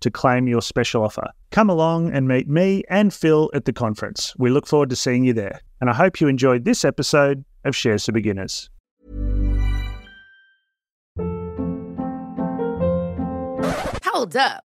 to claim your special offer. Come along and meet me and Phil at the conference. We look forward to seeing you there. And I hope you enjoyed this episode of Shares for Beginners. Hold up.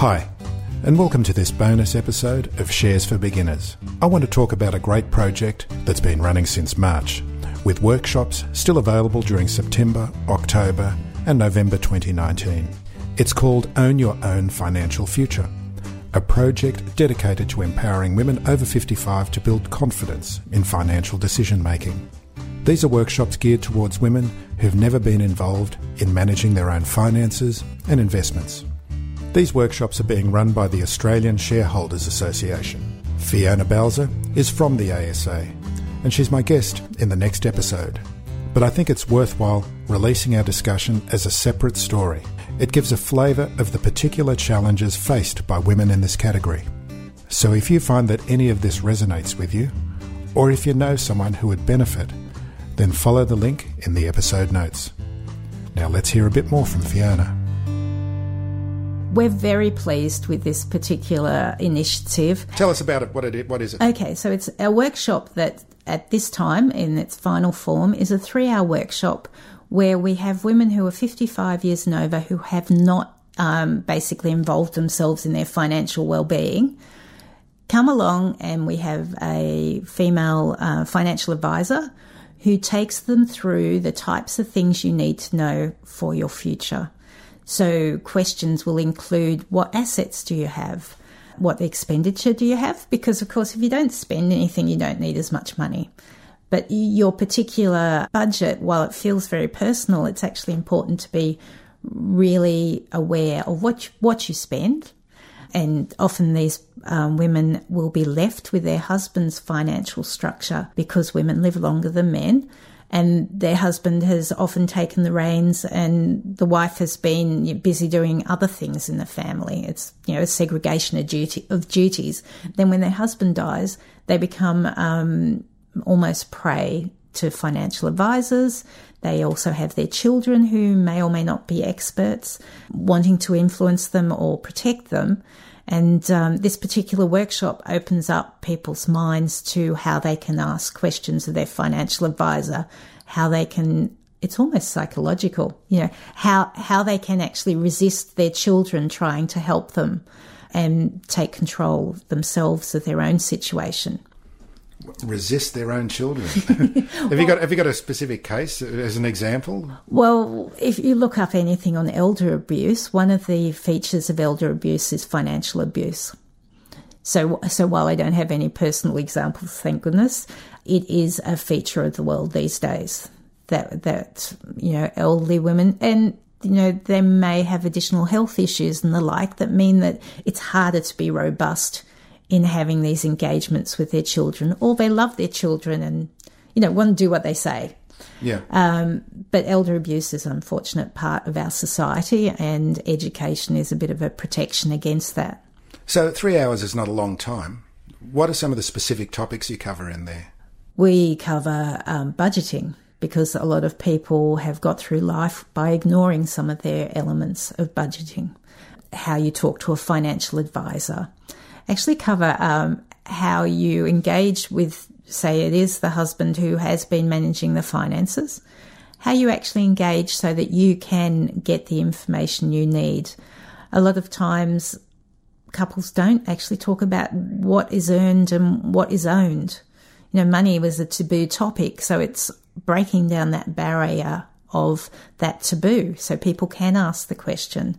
Hi, and welcome to this bonus episode of Shares for Beginners. I want to talk about a great project that's been running since March, with workshops still available during September, October, and November 2019. It's called Own Your Own Financial Future, a project dedicated to empowering women over 55 to build confidence in financial decision making. These are workshops geared towards women who've never been involved in managing their own finances and investments. These workshops are being run by the Australian Shareholders Association. Fiona Balzer is from the ASA, and she's my guest in the next episode. But I think it's worthwhile releasing our discussion as a separate story. It gives a flavour of the particular challenges faced by women in this category. So if you find that any of this resonates with you, or if you know someone who would benefit, then follow the link in the episode notes. Now let's hear a bit more from Fiona. We're very pleased with this particular initiative. Tell us about it. What it what is it? Okay, so it's a workshop that at this time in its final form is a 3-hour workshop where we have women who are 55 years and over who have not um, basically involved themselves in their financial well-being come along and we have a female uh, financial advisor who takes them through the types of things you need to know for your future. So questions will include what assets do you have? What expenditure do you have? Because of course, if you don't spend anything, you don't need as much money. But your particular budget, while it feels very personal, it's actually important to be really aware of what you, what you spend. And often these um, women will be left with their husband's financial structure because women live longer than men and their husband has often taken the reins and the wife has been busy doing other things in the family. It's, you know, a segregation of, duty, of duties. Then when their husband dies, they become um, almost prey to financial advisors. They also have their children who may or may not be experts wanting to influence them or protect them. And um, this particular workshop opens up people's minds to how they can ask questions of their financial advisor, how they can it's almost psychological, you know, how how they can actually resist their children trying to help them and take control themselves of their own situation resist their own children. have well, you got have you got a specific case as an example? Well, if you look up anything on elder abuse, one of the features of elder abuse is financial abuse. So, so while I don't have any personal examples, thank goodness, it is a feature of the world these days that that you know elderly women and you know they may have additional health issues and the like that mean that it's harder to be robust in having these engagements with their children, or they love their children and, you know, want to do what they say. Yeah. Um, but elder abuse is an unfortunate part of our society, and education is a bit of a protection against that. So, three hours is not a long time. What are some of the specific topics you cover in there? We cover um, budgeting because a lot of people have got through life by ignoring some of their elements of budgeting. How you talk to a financial advisor. Actually, cover um, how you engage with, say, it is the husband who has been managing the finances, how you actually engage so that you can get the information you need. A lot of times, couples don't actually talk about what is earned and what is owned. You know, money was a taboo topic, so it's breaking down that barrier of that taboo so people can ask the question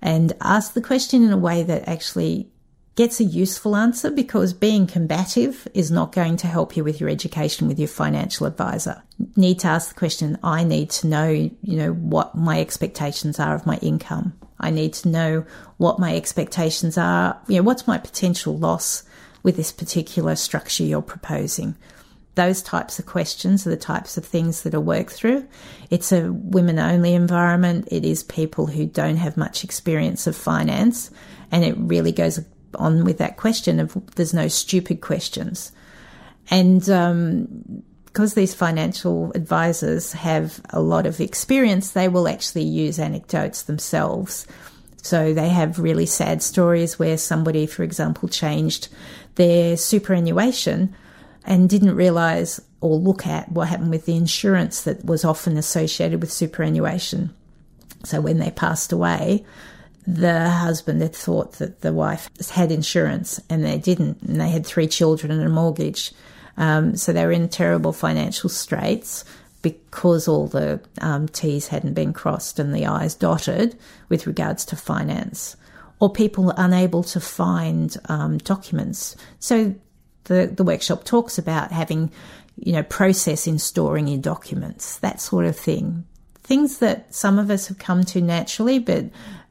and ask the question in a way that actually gets a useful answer because being combative is not going to help you with your education with your financial advisor. Need to ask the question, I need to know, you know, what my expectations are of my income. I need to know what my expectations are, you know, what's my potential loss with this particular structure you're proposing those types of questions are the types of things that are worked through. It's a women only environment. It is people who don't have much experience of finance. And it really goes on with that question of there's no stupid questions. And um, because these financial advisors have a lot of experience, they will actually use anecdotes themselves. So they have really sad stories where somebody, for example, changed their superannuation and didn't realise or look at what happened with the insurance that was often associated with superannuation. So when they passed away, the husband had thought that the wife had insurance and they didn't, and they had three children and a mortgage. Um, so they were in terrible financial straits because all the um, T's hadn't been crossed and the I's dotted with regards to finance. Or people unable to find um, documents. So the, the workshop talks about having, you know, process in storing your documents, that sort of thing. Things that some of us have come to naturally, but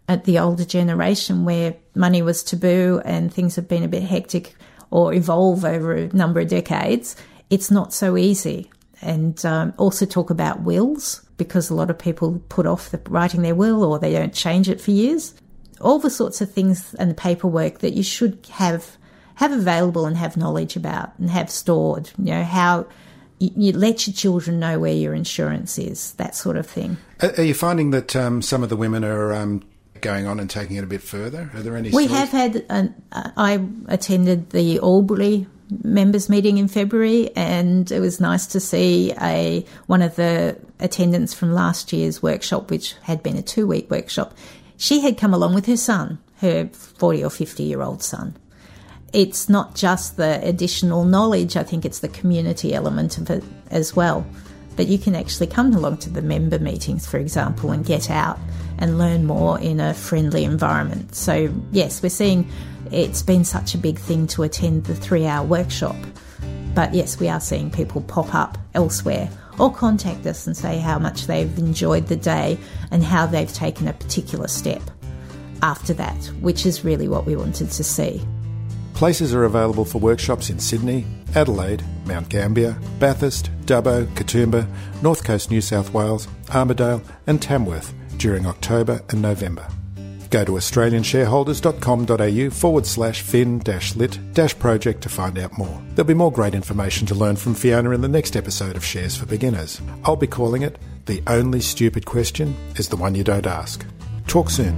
at the older generation where money was taboo and things have been a bit hectic or evolve over a number of decades, it's not so easy. And um, also talk about wills because a lot of people put off the, writing their will or they don't change it for years. All the sorts of things and the paperwork that you should have have available and have knowledge about and have stored. You know how you, you let your children know where your insurance is, that sort of thing. Are you finding that um, some of the women are um, going on and taking it a bit further? Are there any? We have had. An, uh, I attended the Albury members meeting in February, and it was nice to see a one of the attendants from last year's workshop, which had been a two week workshop. She had come along with her son, her forty or fifty year old son, it's not just the additional knowledge, I think it's the community element of it as well. But you can actually come along to the member meetings, for example, and get out and learn more in a friendly environment. So, yes, we're seeing it's been such a big thing to attend the three hour workshop. But yes, we are seeing people pop up elsewhere or contact us and say how much they've enjoyed the day and how they've taken a particular step after that, which is really what we wanted to see. Places are available for workshops in Sydney, Adelaide, Mount Gambier, Bathurst, Dubbo, Katoomba, North Coast New South Wales, Armidale, and Tamworth during October and November. Go to australianshareholders.com.au forward slash fin dash lit dash project to find out more. There'll be more great information to learn from Fiona in the next episode of Shares for Beginners. I'll be calling it The Only Stupid Question is the One You Don't Ask. Talk soon.